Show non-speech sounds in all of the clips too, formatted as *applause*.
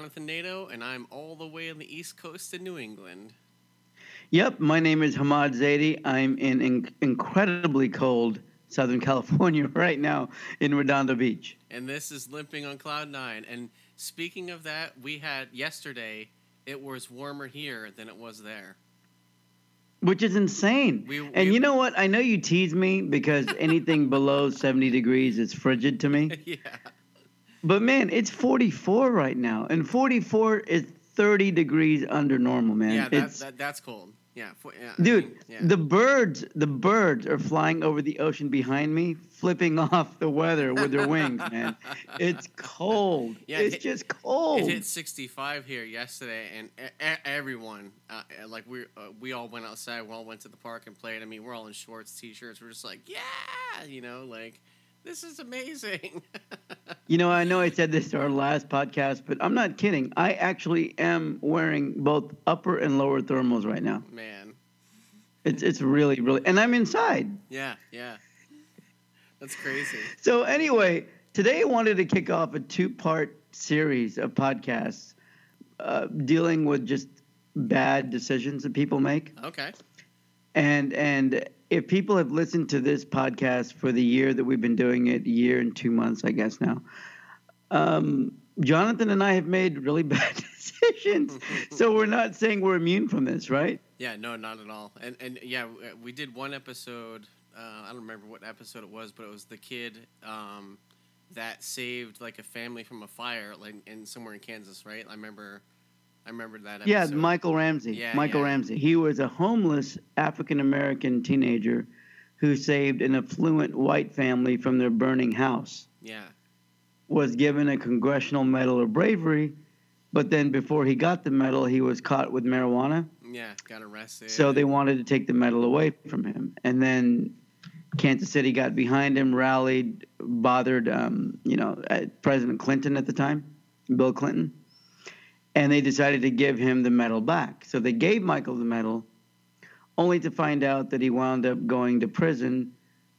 Jonathan Nato, and I'm all the way on the east coast in New England. Yep, my name is Hamad Zaidi. I'm in, in incredibly cold Southern *laughs* California right now in Redondo Beach. And this is Limping on Cloud Nine. And speaking of that, we had yesterday, it was warmer here than it was there. Which is insane. We- and we- you know what? I know you tease me because anything *laughs* below 70 degrees is frigid to me. *laughs* yeah. But man, it's 44 right now. And 44 is 30 degrees under normal, man. Yeah, that, that, that's cold. Yeah. for- yeah I Dude, mean, yeah. the birds, the birds are flying over the ocean behind me, flipping *laughs* off the weather with their wings, man. It's cold. Yeah, it's it- just cold. It hit 65 here yesterday, and everyone, uh, uh, like we, uh, we all went outside. We all went to the park and played. I mean, we're all in shorts, t-shirts. We're just like, yeah, you know, like this is amazing. *laughs* You know, I know I said this to our last podcast, but I'm not kidding. I actually am wearing both upper and lower thermals right now. Man, It's it's really really, and I'm inside. yeah, yeah, that's crazy. So anyway, today I wanted to kick off a two-part series of podcasts uh, dealing with just bad decisions that people make. Okay. And and if people have listened to this podcast for the year that we've been doing it, year and two months, I guess now, um, Jonathan and I have made really *laughs* bad decisions. *laughs* so we're not saying we're immune from this, right? Yeah, no, not at all. And and yeah, uh, we did one episode. Uh, I don't remember what episode it was, but it was the kid um, that saved like a family from a fire, like in somewhere in Kansas, right? I remember. I remember that. Yeah. Michael Ramsey. Yeah, Michael yeah. Ramsey. He was a homeless African American teenager who saved an affluent white family from their burning house. Yeah. Was given a Congressional Medal of Bravery, but then before he got the medal, he was caught with marijuana. Yeah, got arrested. So they wanted to take the medal away from him. And then Kansas City got behind him, rallied, bothered, um, you know, uh, President Clinton at the time, Bill Clinton. And they decided to give him the medal back. So they gave Michael the medal, only to find out that he wound up going to prison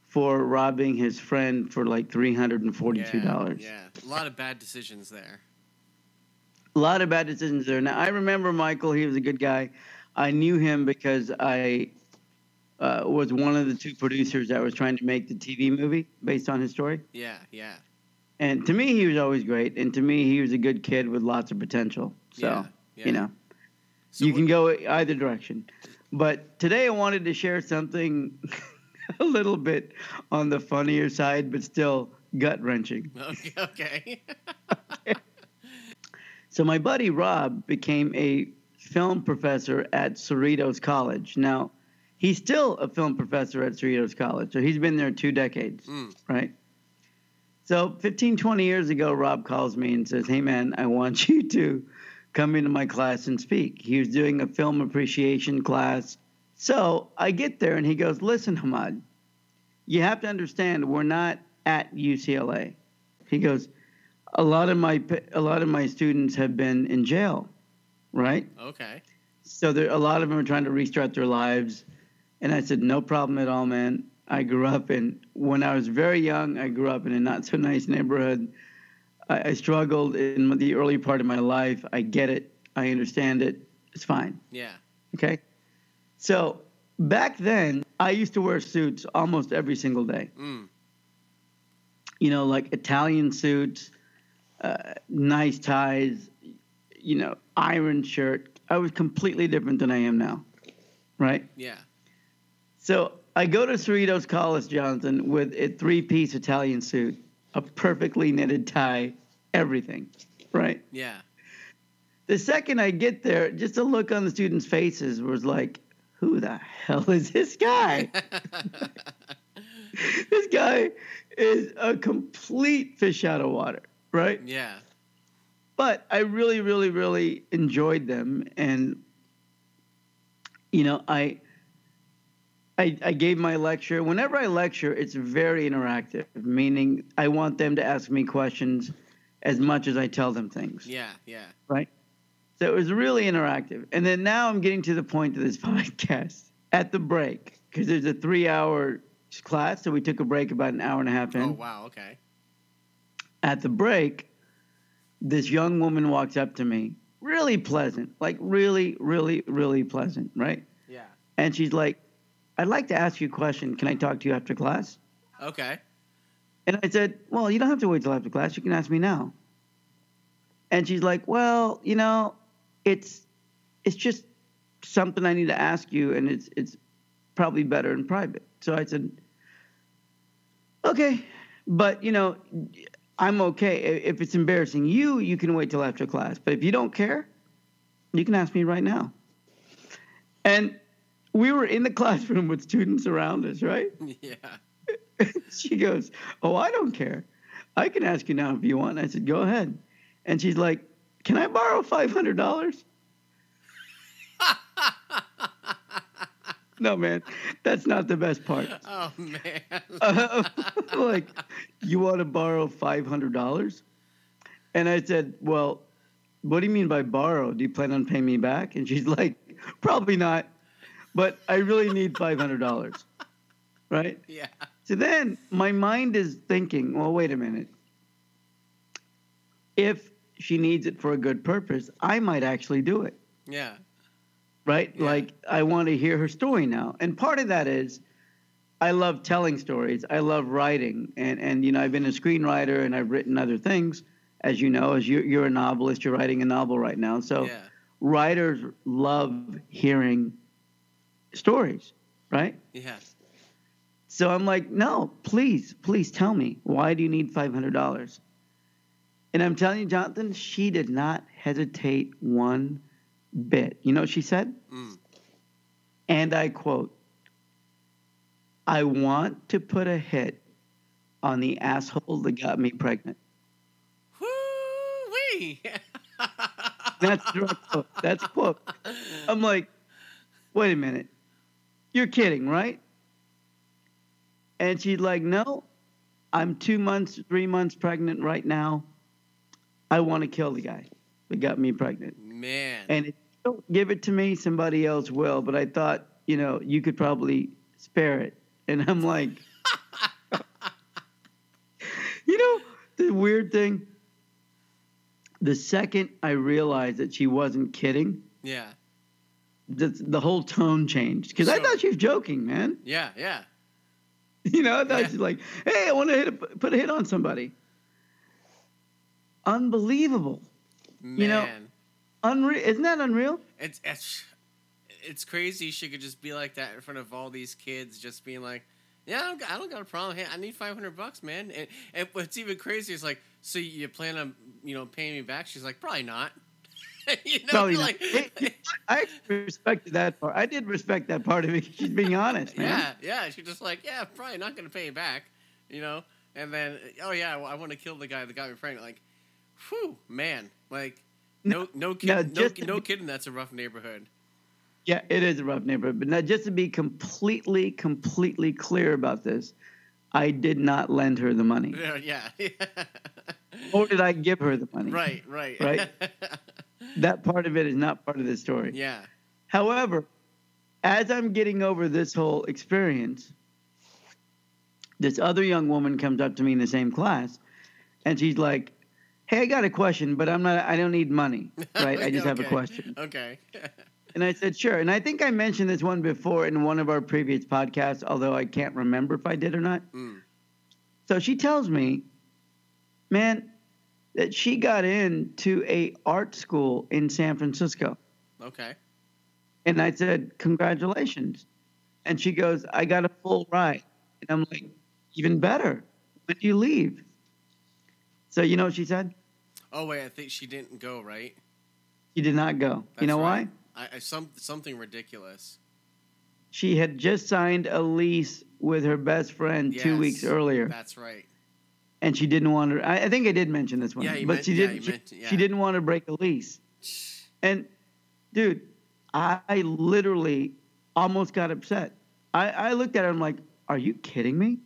for robbing his friend for like $342. Yeah, yeah, a lot of bad decisions there. a lot of bad decisions there. Now I remember Michael; he was a good guy. I knew him because I uh, was one of the two producers that was trying to make the TV movie based on his story. Yeah, yeah. And to me, he was always great. And to me, he was a good kid with lots of potential. So yeah, yeah. you know, So you what- can go either direction. But today, I wanted to share something *laughs* a little bit on the funnier side, but still gut wrenching. *laughs* Okay. okay. *laughs* So my buddy Rob became a film professor at Cerritos College. Now, he's still a film professor at Cerritos College. So he's been there two decades, Mm. right? So 15, 20 years ago, Rob calls me and says, Hey, man, I want you to come into my class and speak. He was doing a film appreciation class. So I get there and he goes, Listen, Hamad, you have to understand we're not at UCLA. He goes, a lot of my a lot of my students have been in jail, right? okay. So there a lot of them are trying to restart their lives, and I said no problem at all, man. I grew up in when I was very young. I grew up in a not so nice neighborhood. I, I struggled in the early part of my life. I get it. I understand it. It's fine. Yeah. Okay. So back then, I used to wear suits almost every single day Mm. you know, like Italian suits, uh, nice ties, you know, iron shirt. I was completely different than I am now, right? Yeah. So I go to Cerritos College, Jonathan, with a three-piece Italian suit, a perfectly knitted tie, everything, right? Yeah. The second I get there, just a look on the students' faces was like, "Who the hell is this guy?" *laughs* this guy is a complete fish out of water, right? yeah. But I really, really, really enjoyed them, and you know, I, I, I gave my lecture. Whenever I lecture, it's very interactive, meaning I want them to ask me questions as much as I tell them things Yeah. Yeah. right? So it was really interactive. And then now I'm getting to the point of this *laughs* podcast at the break because there's a three hour class. So we took a break about an hour and a half in. Oh wow. Okay. At the break, this young woman walks up to me, really pleasant, like really, really, really pleasant, right? Yeah. And she's like, I'd like to ask you a question. Can I talk to you after class? Okay. And I said, Well, you don't have to wait till after class. You can ask me now. And she's like, Well, you know, it's it's just something I need to ask you, and it's it's probably better in private. So I said, Okay, but you know, I'm okay. If it's embarrassing you, you can wait till after class. But if you don't care, you can ask me right now. And we were in the *laughs* classroom with students around us, right? *laughs* Yeah. *laughs* she goes, Oh, I don't care. I can ask you now if you want. I said, Go ahead. And she's like, Can I borrow $500? *laughs* no, man, that's not the best part. *laughs* Oh man. Uh, like, you want to borrow $500? And I said, Well, what do you mean by borrow? Do you plan on paying me back? And she's like, Probably not, but I really need $500. Right? yeah. So then my mind is thinking, well, wait a minute. If she needs it for a good purpose, I might actually do it, Yeah. right? Yeah. Like, I want to hear her story now. And part of that is I love telling stories, I love writing. And, and you know, I've been a screenwriter and I've written other things. As you know, as you're, you're a novelist, you're writing a novel right now. So Yeah. writers love hearing stories, right? Yeah. So I'm like, no, please, please tell me, why do you need $500? And I'm telling you, Jonathan, she did not hesitate one bit. You know what she said? Mm. And I quote, I want to put a hit on the asshole that got me pregnant. Woo wee. *laughs* That's direct quote. That's quote. I'm like, wait a minute. You're kidding, right? And she's like, no, I'm two months, three months pregnant right now. I want to kill the guy that got me pregnant. Man. And if you don't give it to me, somebody else will. But I thought, you know, you could probably spare it. And I'm *laughs* like, you know, the weird thing, the second I realized that she wasn't kidding, yeah. the, the whole tone changed. Because I thought she was joking, man. Yeah. Yeah. *laughs* You know, that's Yeah. she's like, hey, I want to hit a, put a hit on somebody. Unbelievable. Man. You know- Unreal. Isn't that unreal? it's it's it's crazy. She could just be like that in front of all these kids, just being like, "Yeah, I don't, got- I don't got a problem. Hey, I need five hundred bucks, man." And, and what's even crazier is like, "So you plan on you know paying me back?" She's like, "Probably not." *laughs* you know, Probably like, *laughs* I respected that part. I did respect that part of it. She's being honest, man. yeah, yeah. She's just like, "Yeah, probably not going to pay you back," you know. And then, oh yeah, I want to kill the guy that got me pregnant. Like, whew, man, like. No, no, kid, now, no, no be- kidding. That's a rough neighborhood. Yeah, it is a rough neighborhood. But now, just to be completely, completely clear about this, I did not lend her the money, *laughs* Yeah, yeah. or did I give her the money. right, right, Right. That part of it is not part of the story. yeah, However, as I'm getting over this whole experience, this other young woman comes up to me in the same class, and she's like, "Hey, I got a question, but I'm not. I don't need money, *laughs* right? I just have a question." Okay. *laughs* And I said, "Sure." And I think I mentioned this one before in one of our previous podcasts, although I can't remember if I did or not. Mm. So she tells me, "Man, that she got into a art school in San Francisco." Okay. And I said, Congratulations. And she goes, I got a full ride. And I'm like, Even better. When do you leave? So, you know what she said? Oh wait, I think she didn't go. Right. She did not go. That's you know right. why? I, I some something ridiculous. She had just signed a lease with her best friend two weeks earlier. That's right. And she didn't want to. I, I think I did mention this one. Yeah, you but men- she didn't. you she, mentioned- yeah. she didn't want to break a lease. And, dude, I, I literally almost got upset. I, I looked at her. I'm like, Are you kidding me?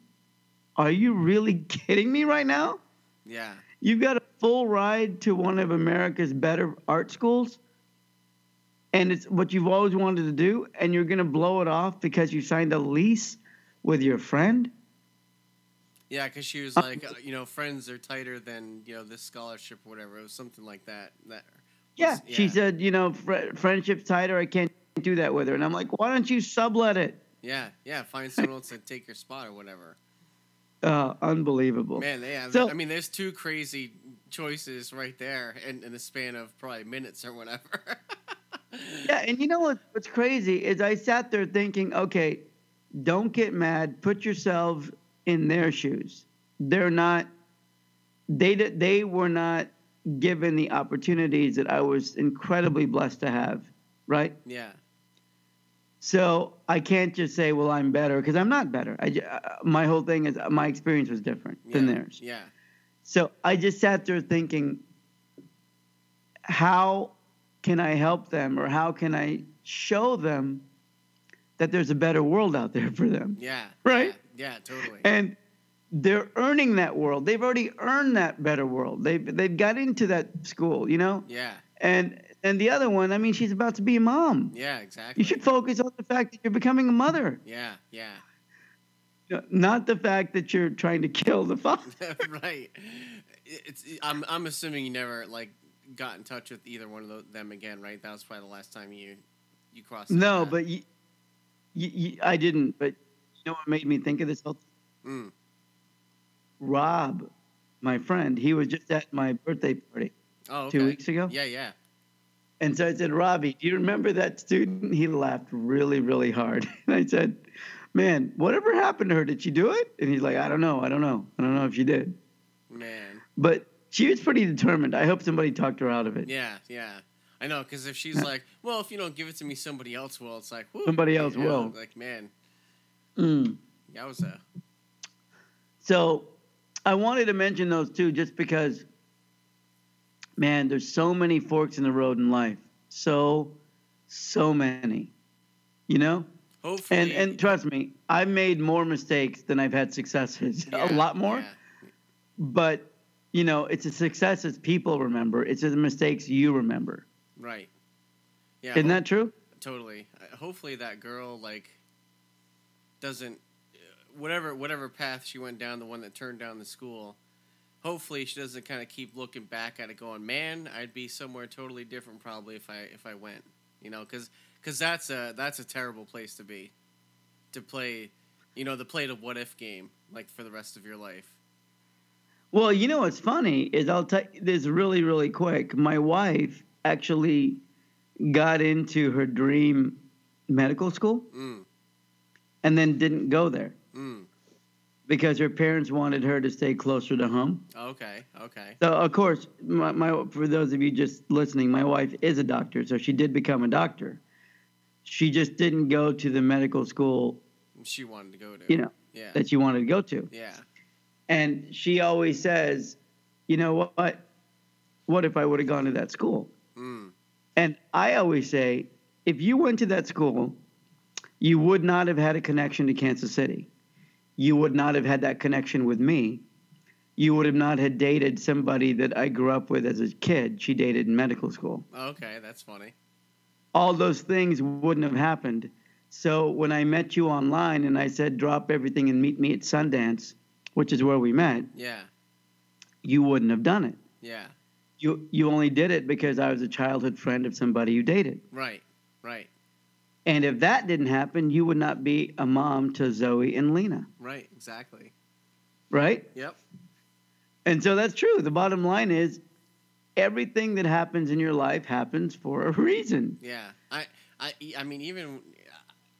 Are you really *laughs* kidding me right now? Yeah. You've got a full ride to one of America's better art schools, and it's what you've always wanted to do, and you're going to blow it off because you signed a lease with your friend? Yeah, because she was like, uh, you know, friends are tighter than you know this scholarship or whatever. It was something like that. That. Yeah, was- she said, you know, fr- friendship's tighter. I can't do that with her. And I'm like, why don't you sublet it? Yeah, yeah. Find someone else to take your spot or whatever. Uh, unbelievable. Man, yeah. So- I mean, there's two crazy choices right there in, in the span of probably minutes or whatever. *laughs* Yeah, and you know what, what's crazy is I sat there thinking, okay, don't get mad. Put yourself in their shoes. They're not. They they were not given the opportunities that I was incredibly blessed to have, right? Yeah. So I can't just say, well, I'm better because I'm not better. I, uh, my whole thing is my experience was different Yeah. than theirs. Yeah. So I just sat there thinking, how can I help them or how can I show them that there's a better world out there for them? Yeah. Right? Yeah, totally. And they're earning that world. They've already earned that better world. They've they've got into that school, you know? yeah. And and the other one, I mean, she's about to be a mom. Yeah, exactly. You should focus on the fact that you're becoming a mother, Yeah, yeah. not the fact that you're trying to kill the father. *laughs* right. It's. I'm. I'm assuming you never like got in touch with either one of them again, right? That was probably the last time you you crossed. No, path. but you, you, you, I didn't. But know what made me think of this? whole Mm. Rob, my friend, he was just at my birthday party, Oh, two okay. weeks ago. Yeah, yeah. and so I said, Robbie, do you remember that student? He laughed really, really hard. *laughs* And I said, Man, whatever happened to her? Did she do it? And he's like, I don't know. I don't know. I don't know if she did. Man. But she was pretty determined. I hope somebody talked her out of it. Yeah, yeah. I know, because if she's like, well, if you don't give it to me, somebody else will. It's like, Somebody else will. Like, man, Mm. that was a. So I wanted to mention those two just because, man, there's so many forks in the road in life. So, so many. You know? Hopefully. And and trust me, I've made more mistakes than I've had successes. *laughs* yeah, a lot more. yeah. But, you know, it's the successes people remember. It's the mistakes you remember. Right. Yeah. Isn't that true? totally? Uh, Hopefully, that girl like doesn't whatever whatever path she went down, the one that turned down the school. Hopefully, she doesn't kind of keep looking back at it, going, "Man, I'd be somewhere totally different probably if I if I went." You know, because because that's a that's a terrible place to be, to play, you know, the play the what if game like for the rest of your life. Well, you know what's funny is I'll tell you this really, really quick. My wife actually got into her dream medical school Mm, and then didn't go there mm. because her parents wanted her to stay closer to home. Okay, okay. So, of course, my, my for those of you just listening, my wife is a doctor, so she did become a doctor. She just didn't go to the medical school, She wanted to go to. you know, Yeah. that she wanted to go to. Yeah. And she always says, you know what? What if I would have gone to that school? Mm. And I always say, if you went to that school, you would not have had a connection to Kansas City. You would not have had that connection with me. You would have not had dated somebody that I grew up with as a kid. She dated in medical school. Okay, that's funny. All those things wouldn't have happened. So when I met you online and I said, drop everything and meet me at Sundance, which is where we met, Yeah. you wouldn't have done it. Yeah. You, you only did it because I was a childhood friend of somebody you dated. Right. Right. And if that didn't happen, you would not be a mom to Zoe and Lena, Right. Exactly. right? Yep. And so that's true. The bottom line is everything that happens in your life happens for a reason. Yeah. I. I. I mean, even uh,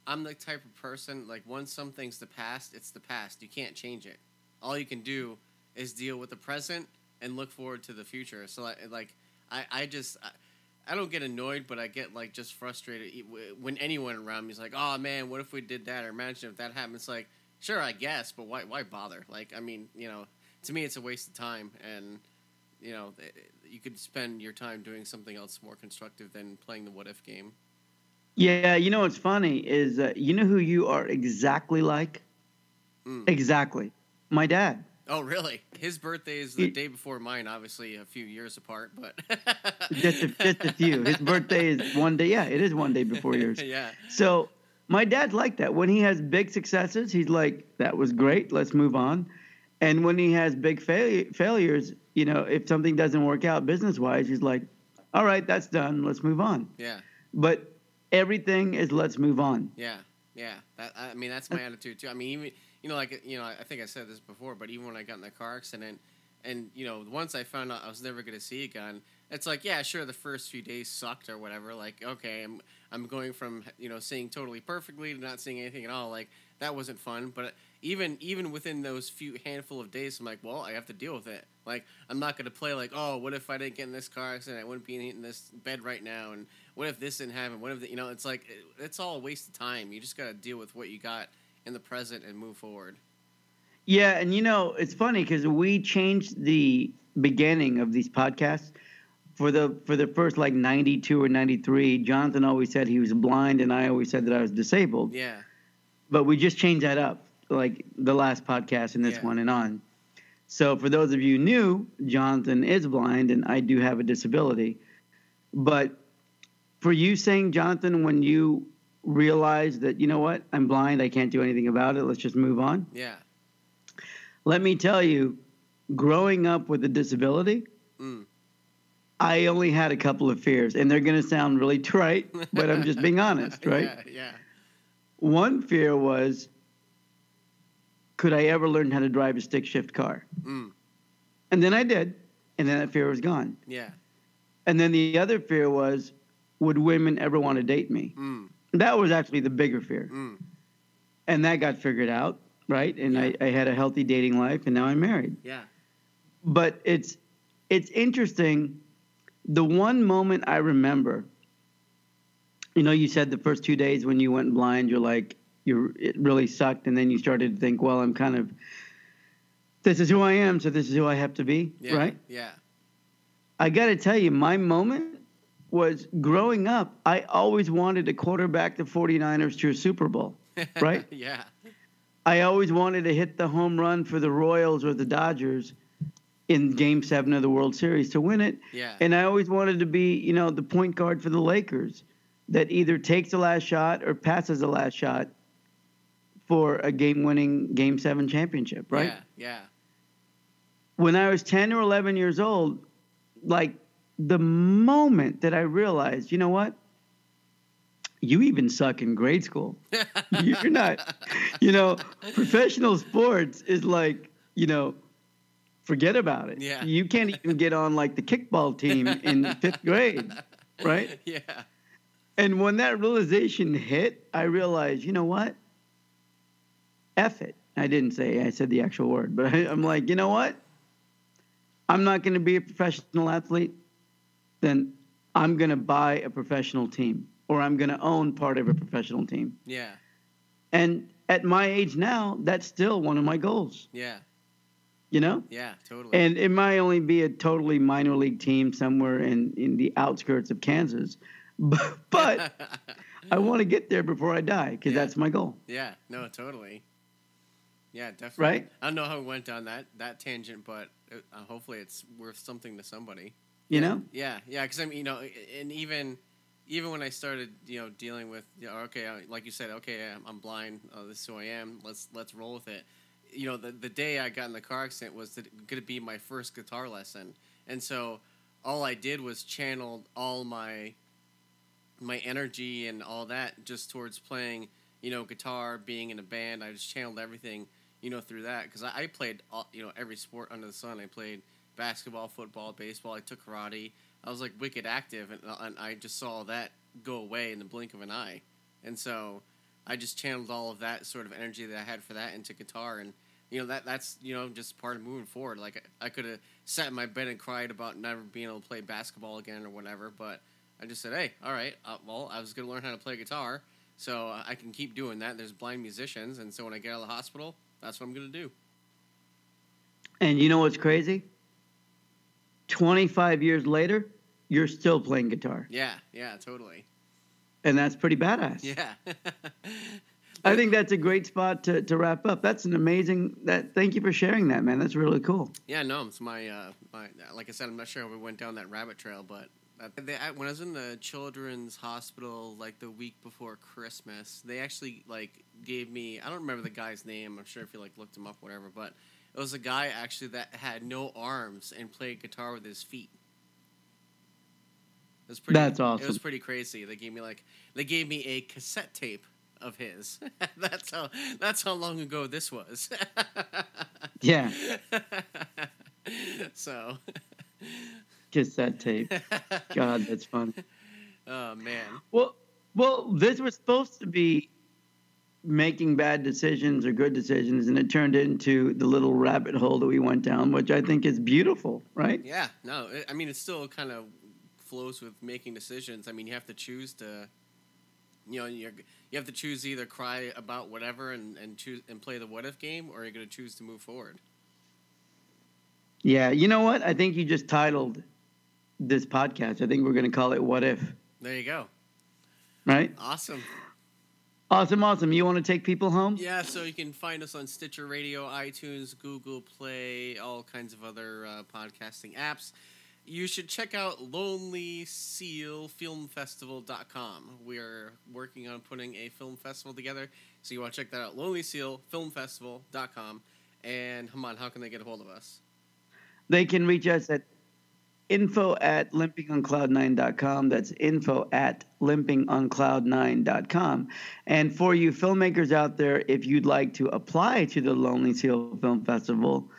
I'm the type of person like once something's the past, it's the past. You can't change it. All you can do is deal with the present and look forward to the future. So like, like I. I just. I, I don't get annoyed, but I get like just frustrated when anyone around me is like, "Oh man, what if we did that?" Or imagine if that happens. It's like, sure, I guess, but why? Why bother? Like, I mean, you know, to me, it's a waste of time, and you know, you could spend your time doing something else more constructive than playing the what if game. Yeah, you know what's funny is uh, you know who you are exactly like? Mm. Exactly. My dad. Oh, really? His birthday is the He- day before mine, obviously a few years apart, but *laughs* Just a, just a few. His birthday is one day. Yeah, it is one day before *laughs* yours. yeah, So my dad's like that. When he has big successes, he's like, "That was great. Let's move on." And when he has big fail- failures, you know, if something doesn't work out business wise, he's like, all right, that's done. Let's move on. Yeah. But everything is let's move on. Yeah. Yeah. That, I mean, that's my uh, attitude too. I mean, even you know, like you know, I think I said this before, but even when I got in the car accident, and you know, once I found out I was never going to see again, it's like, yeah, sure, the first few days sucked or whatever. Like, okay, I'm I'm going from you know seeing totally perfectly to not seeing anything at all. Like that wasn't fun. But even even within those few handful of days, I'm like, well, I have to deal with it. Like, I'm not going to play like, oh, what if I didn't get in this car accident? I wouldn't be in this bed right now. And what if this didn't happen? What if the, you know? It's like it, it's all a waste of time. You just got to deal with what you got in the present and move forward. Yeah, and you know, it's funny because we changed the beginning of these podcasts for the for the first like 92 or 93 jonathan always said he was blind and i always said that i was disabled Yeah. but we just changed that up like the last podcast and this Yeah. one and on so for those of you new jonathan is blind and i do have a disability but for you saying jonathan when you realize that you know what i'm blind i can't do anything about it let's just move on Yeah. let me tell you growing up with a disability Mm. I only had a couple of fears, and they're going to sound really trite, but I'm just being honest, *laughs* right? Yeah. Yeah. One fear was could I ever learn how to drive a stick shift car? Mm. And then I did, and then that fear was gone. Yeah. And then the other fear was would women ever want to date me? Mm. That was actually the bigger fear. Mm. And that got figured out, right? And I, I had a healthy dating life, and now I'm married. Yeah. but it's it's interesting the one moment i remember you know you said the first two days when you went blind you're like you it really sucked and then you started to think well i'm kind of this is who i am so this is who i have to be Yeah. right Yeah. i got to tell you my moment was growing up i always wanted to quarterback the 49ers to a super bowl *laughs* Right? yeah. I always wanted to hit the home run for the Royals or the Dodgers in game seven of the World Series to win it. Yeah. And I always wanted to be, you know, the point guard for the Lakers that either takes the last shot or passes the last shot for a game winning game seven championship, right? Yeah. Yeah. When I was 10 or 11 years old, like the moment that I realized, you know what? You even suck in grade school. *laughs* You're not, you know, professional sports is like, you know, forget about it. Yeah. You can't even get on like the kickball team in *laughs* fifth grade, right? Yeah. And when that realization hit, I realized, you know what? F it. I didn't say, I said the actual word, but I, *laughs* I'm like, you know what? I'm not going to be a professional athlete. Then I'm going to buy a professional team or I'm going to own part of a professional team. Yeah. And at my age now, that's still one of my goals, Yeah. you know? Yeah. Totally. And it might only be a totally minor league team somewhere in, in the outskirts of Kansas. *laughs* But, but *laughs* I want to get there before I die because Yeah. that's my goal. yeah. No. Totally. Yeah. Definitely. Right? I don't know how we went down that that tangent, but uh, hopefully it's worth something to somebody. You know? Yeah, yeah, because I mean, you know, and even even when I started, you know, dealing with, you know, okay, like you said, okay, I'm, I'm blind. Oh, this is who I am. Let's let's roll with it. You know, the the day I got in the car accident was going to be my first guitar lesson, and so all I did was channeled all my my energy and all that just towards playing, you know, guitar, being in a band. I just channeled everything, you know, through that because I, I played, all, you know, every sport under the sun. I played basketball, football, baseball. I took karate. I was like wicked active, and, and I just saw that go away in the blink of an eye. And so I just channeled all of that sort of energy that I had for that into guitar, and you know that that's you know just part of moving forward. Like I could have sat in my bed and cried about never being able to play basketball again or whatever, but I just said, hey, all right, uh, well, I was gonna learn how to play guitar, so uh, I can keep doing that. There's blind musicians, and so when I get out of the hospital, that's what I'm gonna do. And you know what's crazy? 25 years later, you're still playing guitar. Yeah, yeah, totally. And that's pretty badass. Yeah. *laughs* I think that's a great spot to, to wrap up. That's an amazing that thank you for sharing that, man. That's really cool. Yeah, no, it's my, uh, my like I said, I'm not sure how we went down that rabbit trail, but uh, they, I, when I was in the children's hospital like the week before Christmas, they actually like gave me I don't remember the guy's name. I'm sure if you like looked him up, whatever, but it was a guy actually that had no arms and played guitar with his feet. It was pretty, That's awesome. It was pretty crazy. They gave me like they gave me a cassette tape of his. *laughs* that's how that's how long ago this was. *laughs* Yeah, *laughs* so, cassette tape. God, that's fun. oh man. Well, well, this was supposed to be making bad decisions or good decisions, and it turned into the little rabbit hole that we went down, which I think is beautiful, right? Yeah, no, I mean it still kind of flows with making decisions. I mean you have to choose to, you know, you you have to choose either cry about whatever and and choose and play the what if game, or you're going to choose to move forward. Yeah, you know what? I think you just titled this podcast. I think we're going to call it "What If," There you go. right? Awesome. Awesome, awesome. You want to take people home? Yeah, so you can find us on Stitcher Radio, iTunes, Google Play, all kinds of other uh, podcasting apps. You should check out LonelySealFilmFestival.com. We're working on putting a film festival together, so you want to check that out. LonelySealFilmFestival.com. And Hamad, how can they get a hold of us? They can reach us at info at limpingoncloud9.com. That's info at limpingoncloud9.com. And for you filmmakers out there, if you'd like to apply to the Lonely Seal Film Festival,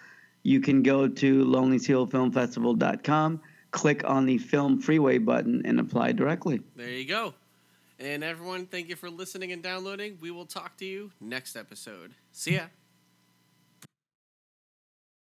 you can go to lonelysealfilmfestival.com, click on the Film Freeway button, and apply directly. There you go. And everyone, thank you for listening and downloading. We will talk to you next episode. See ya.